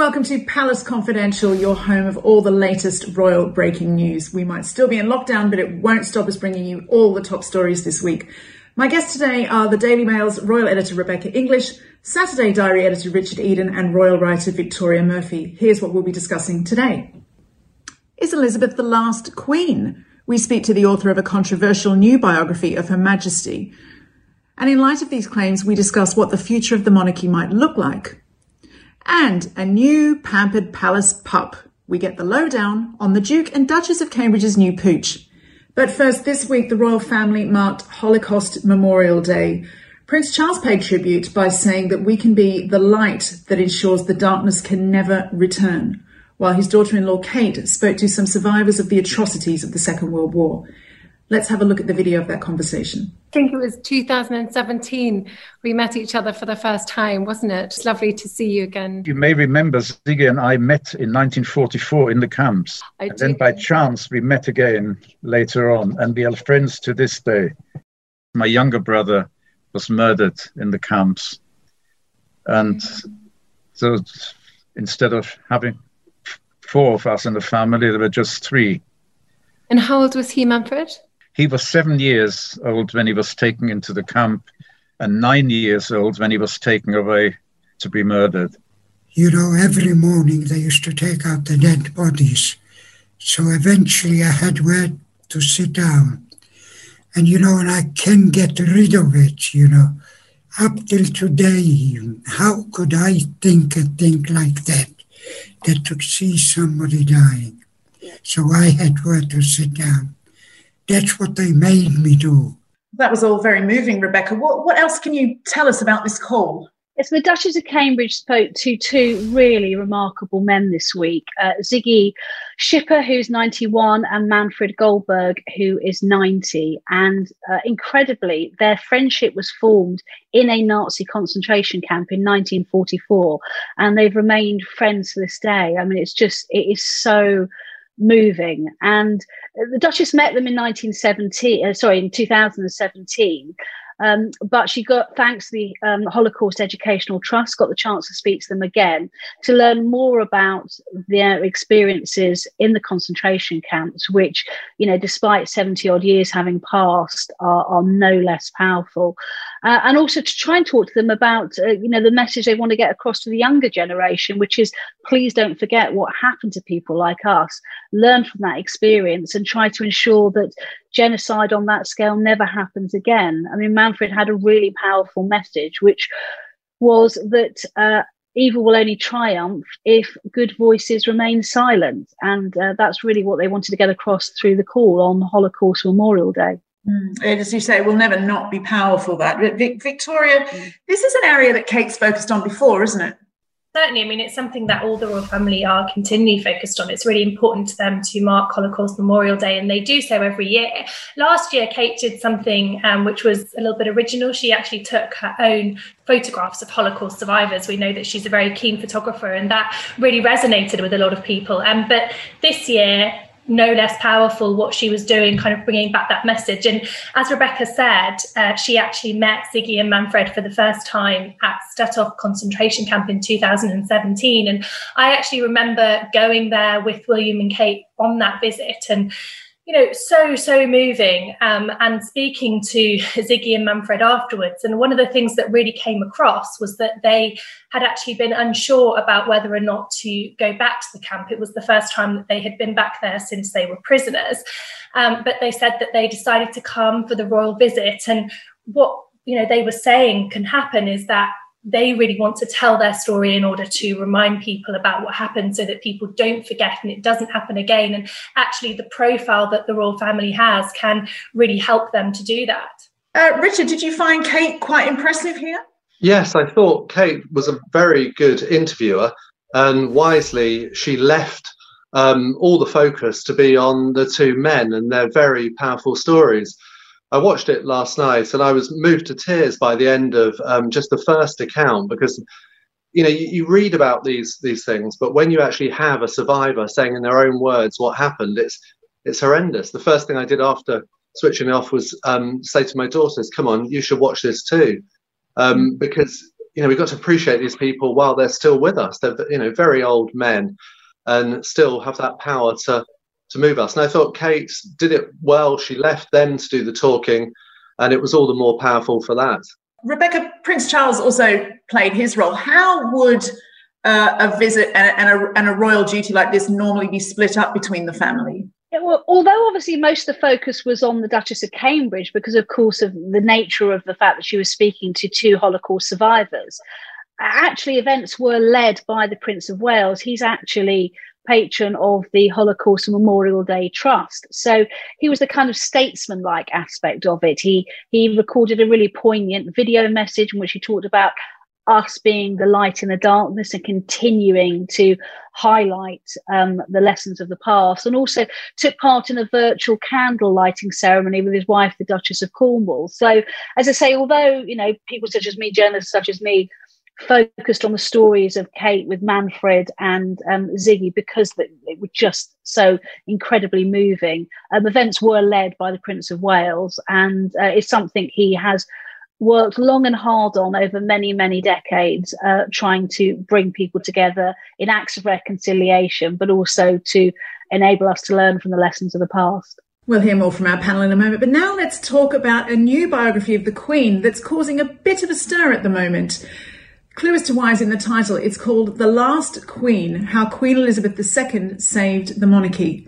welcome to Palace Confidential, your home of all the latest royal breaking news. We might still be in lockdown, but it won't stop us bringing you all the top stories this week. My guests today are the Daily Mail's royal editor Rebecca English, Saturday Diary editor Richard Eden, and royal writer Victoria Murphy. Here's what we'll be discussing today. Is Elizabeth the last queen? We speak to the author of a controversial new biography of Her Majesty. And in light of these claims, we discuss what the future of the monarchy might look like and a new pampered palace pup. We get the lowdown on the Duke and Duchess of Cambridge's new pooch. But first, this week the royal family marked Holocaust Memorial Day. Prince Charles paid tribute by saying that we can be the light that ensures the darkness can never return, while his daughter in law Kate spoke to some survivors of the atrocities of the Second World War. Let's have a look at the video of that conversation. I think it was 2017 we met each other for the first time, wasn't it? It's lovely to see you again. You may remember Zigi and I met in 1944 in the camps. I and do. then by chance we met again later on and we are friends to this day. My younger brother was murdered in the camps. And so instead of having four of us in the family, there were just three. And how old was he, Manfred? He was seven years old when he was taken into the camp, and nine years old when he was taken away to be murdered. You know, every morning they used to take out the dead bodies. So eventually I had where to sit down. And, you know, and I can get rid of it, you know. Up till today, how could I think a thing like that, that to see somebody dying? So I had where to sit down. That's what they made me do. That was all very moving, Rebecca. What, what else can you tell us about this call? Yes, the Duchess of Cambridge spoke to two really remarkable men this week uh, Zigi Shipper, who's 91, and Manfred Goldberg, who is 90. And uh, incredibly, their friendship was formed in a Nazi concentration camp in 1944, and they've remained friends to this day. I mean, it's just, it is so moving. And the Duchess met them in 1917, uh, sorry, in 2017. Um, but she got, thanks to the um, Holocaust Educational Trust, got the chance to speak to them again to learn more about their experiences in the concentration camps, which, you know, despite 70 odd years having passed, are, are no less powerful uh, and also to try and talk to them about uh, you know the message they want to get across to the younger generation which is please don't forget what happened to people like us learn from that experience and try to ensure that genocide on that scale never happens again i mean manfred had a really powerful message which was that uh, evil will only triumph if good voices remain silent. And uh, that's really what they wanted to get across through the call on Holocaust Memorial Day. Mm. As you say, it will never not be powerful. That Victoria, mm. this is an area that Kate's focused on before, isn't it? Certainly, I mean, it's something that all the royal family are continually focused on. It's really important to them to mark Holocaust Memorial Day, and they do so every year. Last year, Kate did something um, which was a little bit original. She actually took her own photographs of Holocaust survivors. We know that she's a very keen photographer, and that really resonated with a lot of people. Um, but this year, no less powerful what she was doing, kind of bringing back that message. And as Rebecca said, uh, she actually met Zigi and Manfred for the first time at Stutthof concentration camp in 2017. And I actually remember going there with William and Kate on that visit and you know, so, so moving. Um, and speaking to Zigi and Manfred afterwards, and one of the things that really came across was that they had actually been unsure about whether or not to go back to the camp. It was the first time that they had been back there since they were prisoners. Um, but they said that they decided to come for the royal visit. And what you know they were saying can happen is that they really want to tell their story in order to remind people about what happened so that people don't forget and it doesn't happen again. And actually, the profile that the royal family has can really help them to do that. Uh, Richard, did you find Kate quite impressive here? Yes, I thought Kate was a very good interviewer. And wisely, she left um, all the focus to be on the two men and their very powerful stories. I watched it last night and I was moved to tears by the end of um, just the first account because you know you, you, read about these these things, but when you actually have a survivor saying in their own words what happened, it's it's horrendous. The first thing I did after switching off was um, say to my daughters, "Come on, you should watch this too," um, because you know we've got to appreciate these people while they're still with us. They're you know very old men and still have that power to to move us. And I thought Kate did it well. She left them to do the talking, and it was all the more powerful for that. Rebecca, Prince Charles also played his role. How would uh, a visit and a, and, a, and a royal duty like this normally be split up between the family? Yeah, well, although obviously most of the focus was on the Duchess of Cambridge because, of course, of the nature of the fact that she was speaking to two Holocaust survivors, actually events were led by the Prince of Wales. He's actually patron of the Holocaust Memorial Day Trust. So he was the kind of statesman-like aspect of it. He he recorded a really poignant video message in which he talked about us being the light in the darkness and continuing to highlight um, the lessons of the past, and also took part in a virtual candle lighting ceremony with his wife, the Duchess of Cornwall. So, as I say, although you know people such as me, journalists such as me, focused on the stories of Kate with Manfred and um, Zigi because they, were just so incredibly moving. Um, events were led by the Prince of Wales, and uh, it's something he has worked long and hard on over many, many decades, uh, trying to bring people together in acts of reconciliation, but also to enable us to learn from the lessons of the past. We'll hear more from our panel in a moment, but now let's talk about a new biography of the Queen that's causing a bit of a stir at the moment. Clue as to why is in the title. It's called The Last Queen How Queen Elizabeth II Saved the Monarchy.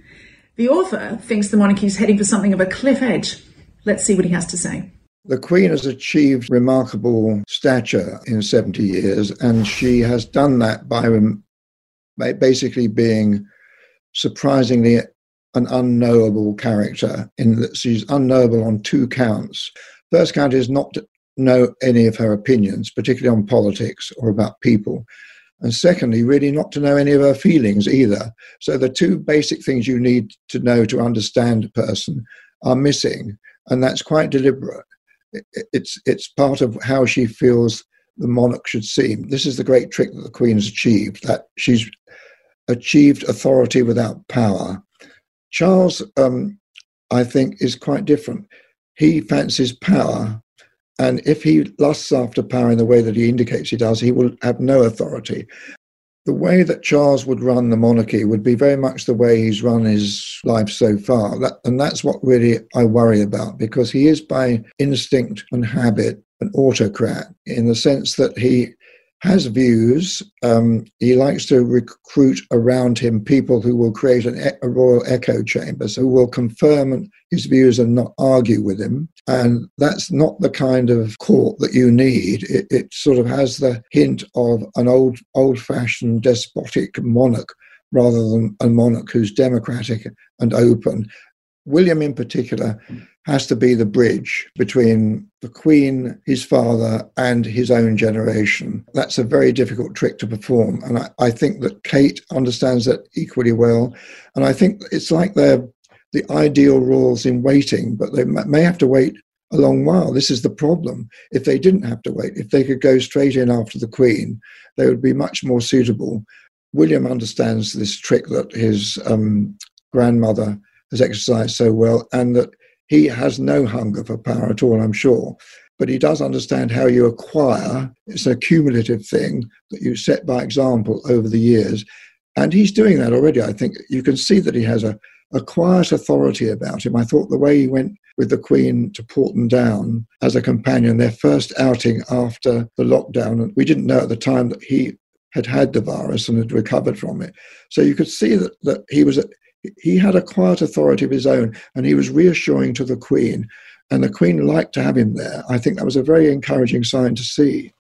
The author thinks the monarchy is heading for something of a cliff edge. Let's see what he has to say. The Queen has achieved remarkable stature in 70 years, and she has done that by basically being surprisingly an unknowable character in that she's unknowable on two counts. First count is not know any of her opinions, particularly on politics or about people. And secondly, really not to know any of her feelings either. So the two basic things you need to know to understand a person are missing, and that's quite deliberate. It's it's part of how she feels the monarch should seem. This is the great trick that the Queen has achieved, that she's achieved authority without power. Charles, um, I think, is quite different. He fancies power and if he lusts after power in the way that he indicates he does, he will have no authority. The way that Charles would run the monarchy would be very much the way he's run his life so far. That, and that's what really I worry about because he is by instinct and habit an autocrat in the sense that he has views. Um, he likes to recruit around him people who will create an, a royal echo chamber, so who will confirm his views and not argue with him. And that's not the kind of court that you need. It, it sort of has the hint of an old, old-fashioned despotic monarch rather than a monarch who's democratic and open. William, in particular, has to be the bridge between the Queen, his father, and his own generation. That's a very difficult trick to perform. And I, I think that Kate understands that equally well. And I think it's like they're the ideal roles in waiting, but they may have to wait a long while. This is the problem. If they didn't have to wait, if they could go straight in after the Queen, they would be much more suitable. William understands this trick that his um, grandmother has exercised so well, and that he has no hunger for power at all, I'm sure. But he does understand how you acquire. It's a cumulative thing that you set by example over the years. And he's doing that already. I think you can see that he has a, a quiet authority about him. I thought the way he went with the Queen to Porton Down as a companion, their first outing after the lockdown, and we didn't know at the time that he had had the virus and had recovered from it. So you could see that, that he was he had a quiet authority of his own and he was reassuring to the Queen. And the Queen liked to have him there. I think that was a very encouraging sign to see.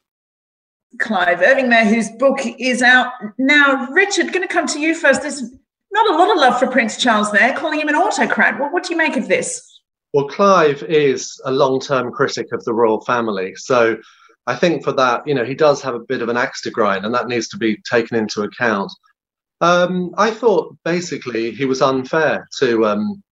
Clive Irving there, whose book is out now. Richard, going to come to you first. There's not a lot of love for Prince Charles there, calling him an autocrat. Well, what do you make of this? Well, Clive is a long term critic of the royal family. So I think for that, you know, he does have a bit of an axe to grind, and that needs to be taken into account. Um, I thought basically he was unfair to um,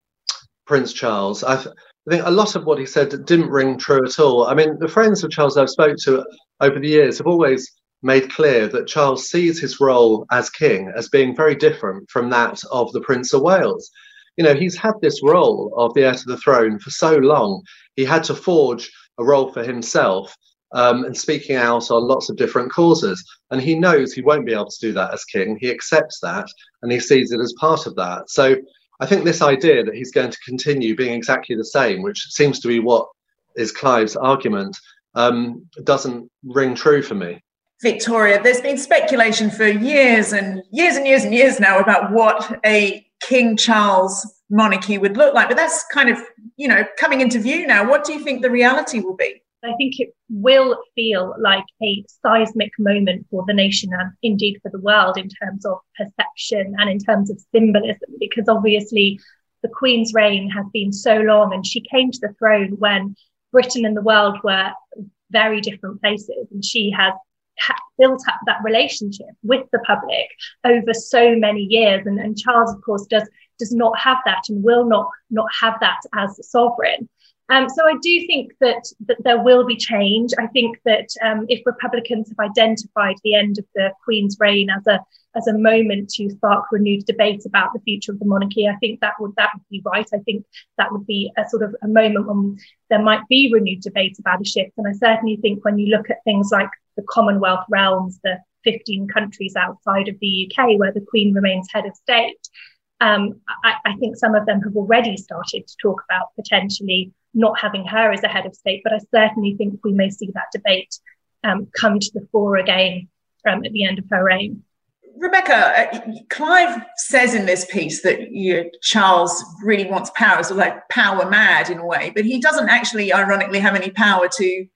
Prince Charles. I, th- I, think a lot of what he said didn't ring true at all. I mean, the friends of Charles I've spoke to over the years have always made clear that Charles sees his role as king as being very different from that of the Prince of Wales. You know, he's had this role of the heir to the throne for so long. He had to forge a role for himself um, and speaking out on lots of different causes. And he knows he won't be able to do that as king. He accepts that and he sees it as part of that. So I think this idea that he's going to continue being exactly the same, which seems to be what is Clive's argument, um, doesn't ring true for me. Victoria, there's been speculation for years and years and years and years now about what a King Charles monarchy would look like. But that's kind of, you know, coming into view now. What do you think the reality will be? I think it will feel like a seismic moment for the nation and indeed for the world in terms of perception and in terms of symbolism, because obviously the Queen's reign has been so long and she came to the throne when Britain and the world were very different places. And she has ha- built up that relationship with the public over so many years. And, and Charles, of course, does does not have that and will not not have that as sovereign. Um, so I do think that that there will be change. I think that um, if Republicans have identified the end of the Queen's reign as a as a moment to spark renewed debate about the future of the monarchy, I think that would that would be right. I think that would be a sort of a moment when there might be renewed debate about a shift. And I certainly think when you look at things like the Commonwealth realms, the 15 countries outside of the UK where the Queen remains head of state, um, I, I, think some of them have already started to talk about potentially not having her as a head of state, but I certainly think we may see that debate um, come to the fore again um, at the end of her reign. Rebecca, uh, Clive says in this piece that you Charles really wants power, so like power mad in a way, but he doesn't actually, ironically, have any power to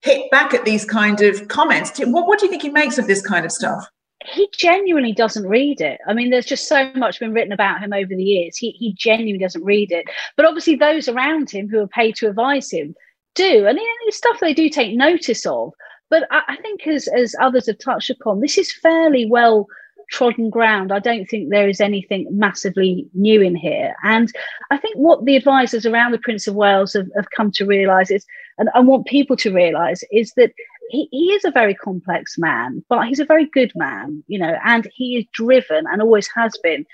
hit back at these kind of comments. What, what do you think he makes of this kind of stuff? He genuinely doesn't read it. I mean, there's just so much been written about him over the years. He he genuinely doesn't read it. But obviously, those around him who are paid to advise him do, and it's stuff they do take notice of. But I, I think, as as others have touched upon, this is fairly well trodden ground. I don't think there is anything massively new in here. And I think what the advisors around the Prince of Wales have, have come to realise is, and I want people to realise, is that he, he is a very complex man, but he's a very good man, you know, and he is driven and always has been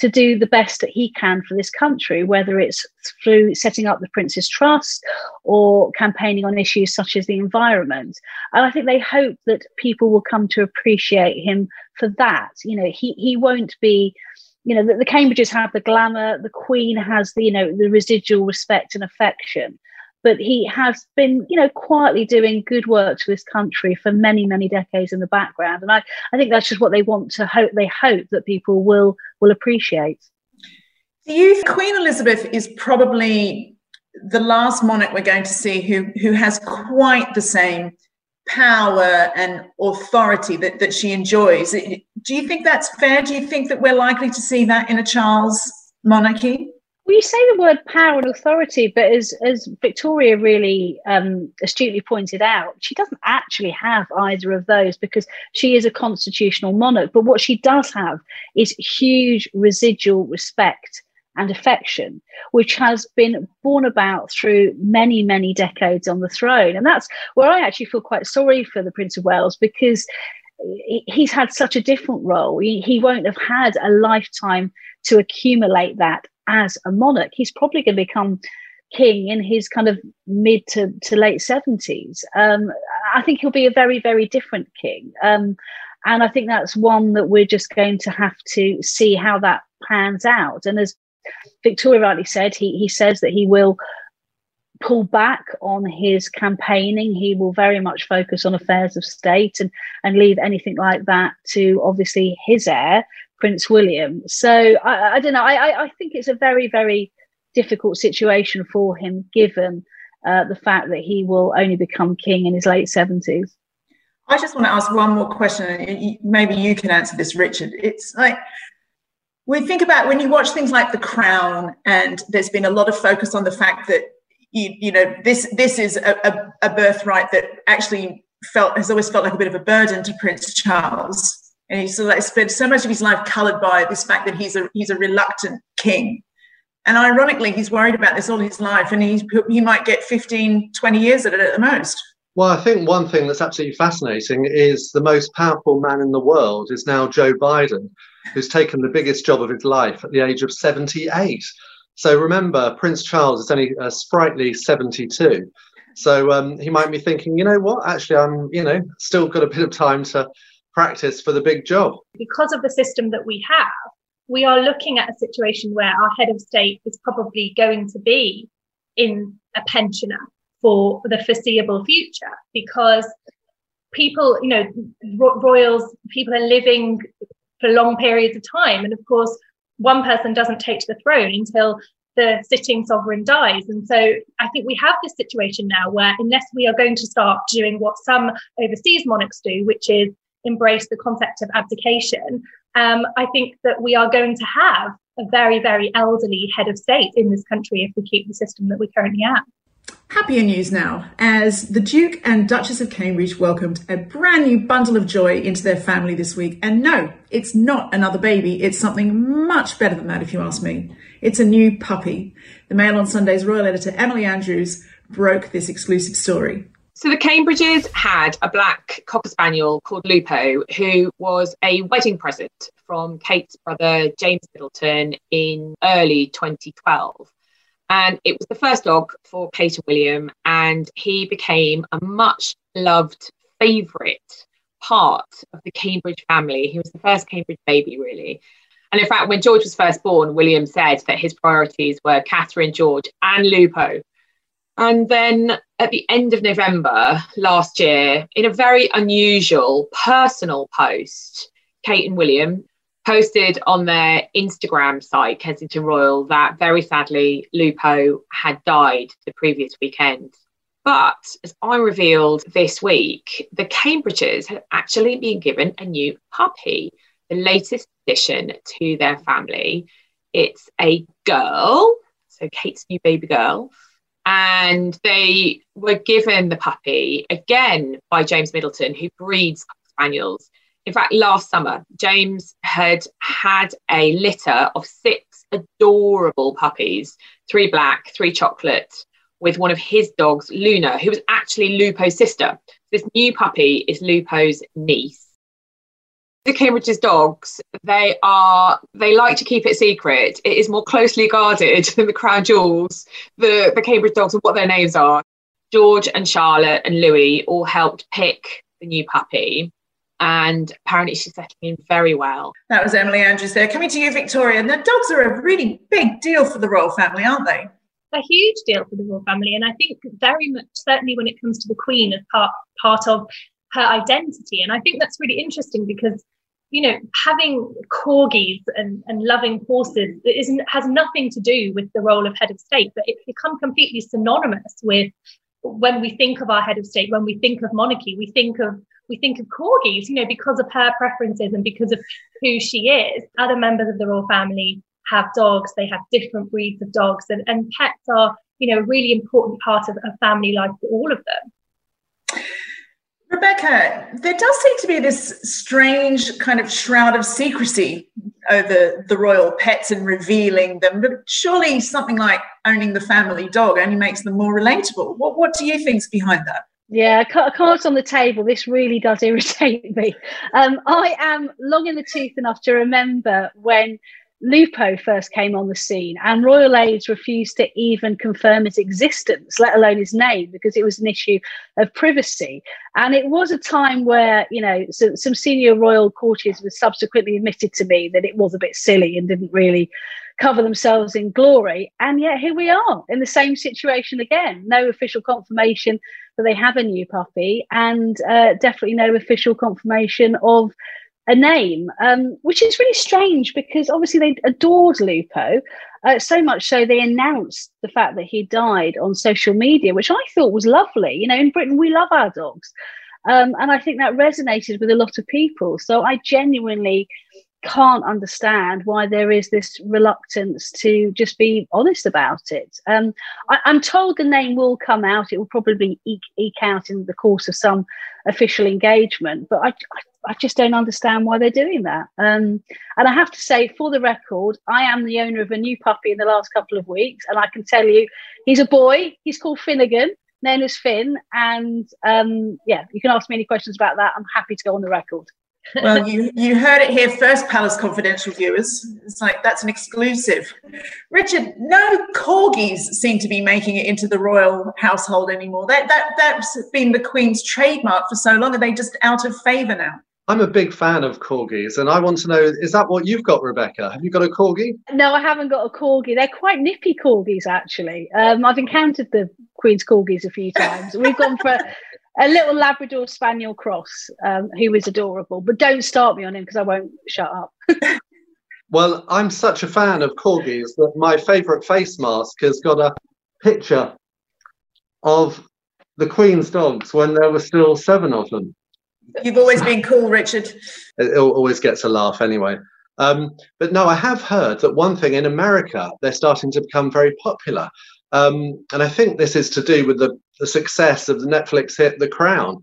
to do the best that he can for this country, whether it's through setting up the Prince's Trust or campaigning on issues such as the environment. And I think they hope that people will come to appreciate him for that. You know, he, he won't be you know the, the cambridges have the glamour the queen has the you know the residual respect and affection but he has been, you know, quietly doing good work to this country for many, many decades in the background. And I, I think that's just what they want to hope. They hope that people will will appreciate. Do you Queen Elizabeth is probably the last monarch we're going to see who who has quite the same power and authority that, that she enjoys. Do you think that's fair? Do you think that we're likely to see that in a Charles monarchy? Well, you say the word power and authority, but as as Victoria really um, astutely pointed out, she doesn't actually have either of those because she is a constitutional monarch. But what she does have is huge residual respect and affection, which has been borne about through many, many decades on the throne. And that's where I actually feel quite sorry for the Prince of Wales because he's had such a different role. He, he won't have had a lifetime to accumulate that as a monarch. He's probably going to become king in his kind of mid to, to late 70s. Um, I think he'll be a very, very different king. Um, and I think that's one that we're just going to have to see how that pans out. And as Victoria rightly said, he, he says that he will pull back on his campaigning. He will very much focus on affairs of state and, and leave anything like that to obviously his heir, Prince William. So I, I don't know. I, I think it's a very, very difficult situation for him, given uh, the fact that he will only become king in his late 70s. I just want to ask one more question. Maybe you can answer this, Richard. It's like we think about when you watch things like The Crown, and there's been a lot of focus on the fact that you, you know this this is a, a, a birthright that actually felt has always felt like a bit of a burden to Prince Charles. And he sort of like spent so much of his life coloured by this fact that he's a he's a reluctant king. And ironically, he's worried about this all his life, and he's, he might get 15, 20 years at it at the most. Well, I think one thing that's absolutely fascinating is the most powerful man in the world is now Joe Biden, who's taken the biggest job of his life at the age of 78. So remember, Prince Charles is only a sprightly 72. So um, he might be thinking, you know what, actually, I'm, you know, still got a bit of time to practice for the big job. Because of the system that we have, we are looking at a situation where our head of state is probably going to be in a pensioner for the foreseeable future because people, you know, ro- royals, people are living for long periods of time. And of course, one person doesn't take to the throne until the sitting sovereign dies. And so I think we have this situation now where, unless we are going to start doing what some overseas monarchs do, which is embrace the concept of abdication, um, I think that we are going to have a very, very elderly head of state in this country if we keep the system that we currently have. Happier news now, as the Duke and Duchess of Cambridge welcomed a brand new bundle of joy into their family this week. And no, it's not another baby, it's something much better than that, if you ask me. It's a new puppy. The Mail on Sunday's royal editor Emily Andrews broke this exclusive story. So the Cambridges had a black cocker spaniel called Lupo, who was a wedding present from Kate's brother James Middleton in early 2012. And it was the first dog for Kate and William, and he became a much loved favourite part of the Cambridge family. He was the first Cambridge baby, really. And in fact, when George was first born, William said that his priorities were Catherine, George, and Lupo. And then at the end of November last year, in a very unusual personal post, Kate and William posted on their Instagram site, Kensington Royal, that very sadly Lupo had died the previous weekend. But as I revealed this week, the Cambridges had actually been given a new puppy, the latest addition to their family. It's a girl, so Kate's new baby girl. And they were given the puppy again by James Middleton, who breeds spaniels in fact, last summer, James had had a litter of six adorable puppies three black, three chocolate, with one of his dogs, Luna, who was actually Lupo's sister. This new puppy is Lupo's niece. The Cambridge's dogs, they are they like to keep it secret. It is more closely guarded than the crown jewels. The the Cambridge dogs and what their names are. George and Charlotte and Louis all helped pick the new puppy and apparently she's settling in very well. That was Emily Andrews there. Coming to you, Victoria. Now, dogs are a really big deal for the royal family, aren't they? A huge deal for the royal family, and I think very much certainly when it comes to the Queen as part part of her identity. And I think that's really interesting because you know having corgis and, and loving horses isn't has nothing to do with the role of head of state, but it's become completely synonymous with when we think of our head of state, when we think of monarchy, we think of we think of corgis, you know, because of her preferences and because of who she is. Other members of the royal family have dogs, they have different breeds of dogs, and, and pets are, you know, a really important part of, a family life for all of them. Rebecca, there does seem to be this strange kind of shroud of secrecy over the royal pets and revealing them, but surely something like owning the family dog only makes them more relatable. What, what do you think's behind that? Yeah, cards on the table. This really does irritate me. Um, I am long in the tooth enough to remember when Lupo first came on the scene, and royal aides refused to even confirm his existence, let alone his name, because it was an issue of privacy. And it was a time where, you know, so, some senior royal courtiers were subsequently admitted to me that it was a bit silly and didn't really cover themselves in glory. And yet here we are in the same situation again. No official confirmation that they have a new puppy, and uh, definitely no official confirmation of a name, um, which is really strange because obviously they adored Lupo. Uh, so much so they announced the fact that he died on social media, which I thought was lovely. You know, in Britain, we love our dogs. Um, and I think that resonated with a lot of people. So I genuinely can't understand why there is this reluctance to just be honest about it. Um, I, am told the name will come out. It will probably eke, eke, out in the course of some official engagement, but I, I, I just don't understand why they're doing that. Um, and I have to say, for the record, I am the owner of a new puppy in the last couple of weeks, and I can tell you, he's a boy. He's called Finnegan known as Finn. And um, yeah, you can ask me any questions about that. I'm happy to go on the record. well, you you heard it here first, Palace Confidential viewers. It's like that's an exclusive. Richard, no corgis seem to be making it into the royal household anymore. That that that's been the Queen's trademark for so long. Are they just out of favour now? I'm a big fan of corgis, and I want to know: is that what you've got, Rebecca? Have you got a corgi? No, I haven't got a corgi. They're quite nippy corgis, actually. Um, I've encountered the Queen's corgis a few times. We've gone for a little Labrador Spaniel cross, um, who is adorable. But don't start me on him because I won't shut up. well, I'm such a fan of corgis that my favourite face mask has got a picture of the Queen's dogs when there were still seven of them. You've always been cool, Richard. It always gets a laugh anyway. Um, but no, I have heard that one thing in America, they're starting to become very popular. Um, and I think this is to do with the, the success of the Netflix hit The Crown.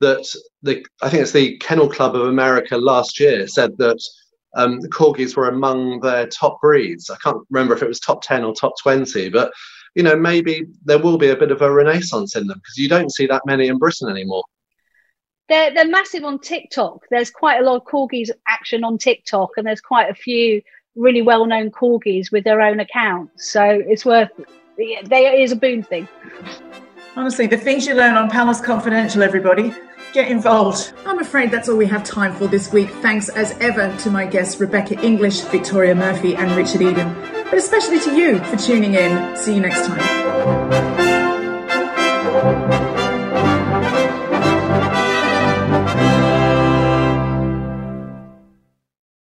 That the I think it's the Kennel Club of America last year said that um, the corgis were among their top breeds. I can't remember if it was top 10 or top 20, but you know, maybe there will be a bit of a renaissance in them because you don't see that many in Britain anymore they're they're massive on TikTok. There's quite a lot of corgis action on TikTok, and there's quite a few really well known corgis with their own accounts. So it's worth. They it is a boon thing. Honestly, the things you learn on Palace Confidential, everybody. Get involved. I'm afraid that's all we have time for this week. Thanks as ever to my guests Rebecca English, Victoria Murphy, and Richard Eden. But especially to you for tuning in. See you next time.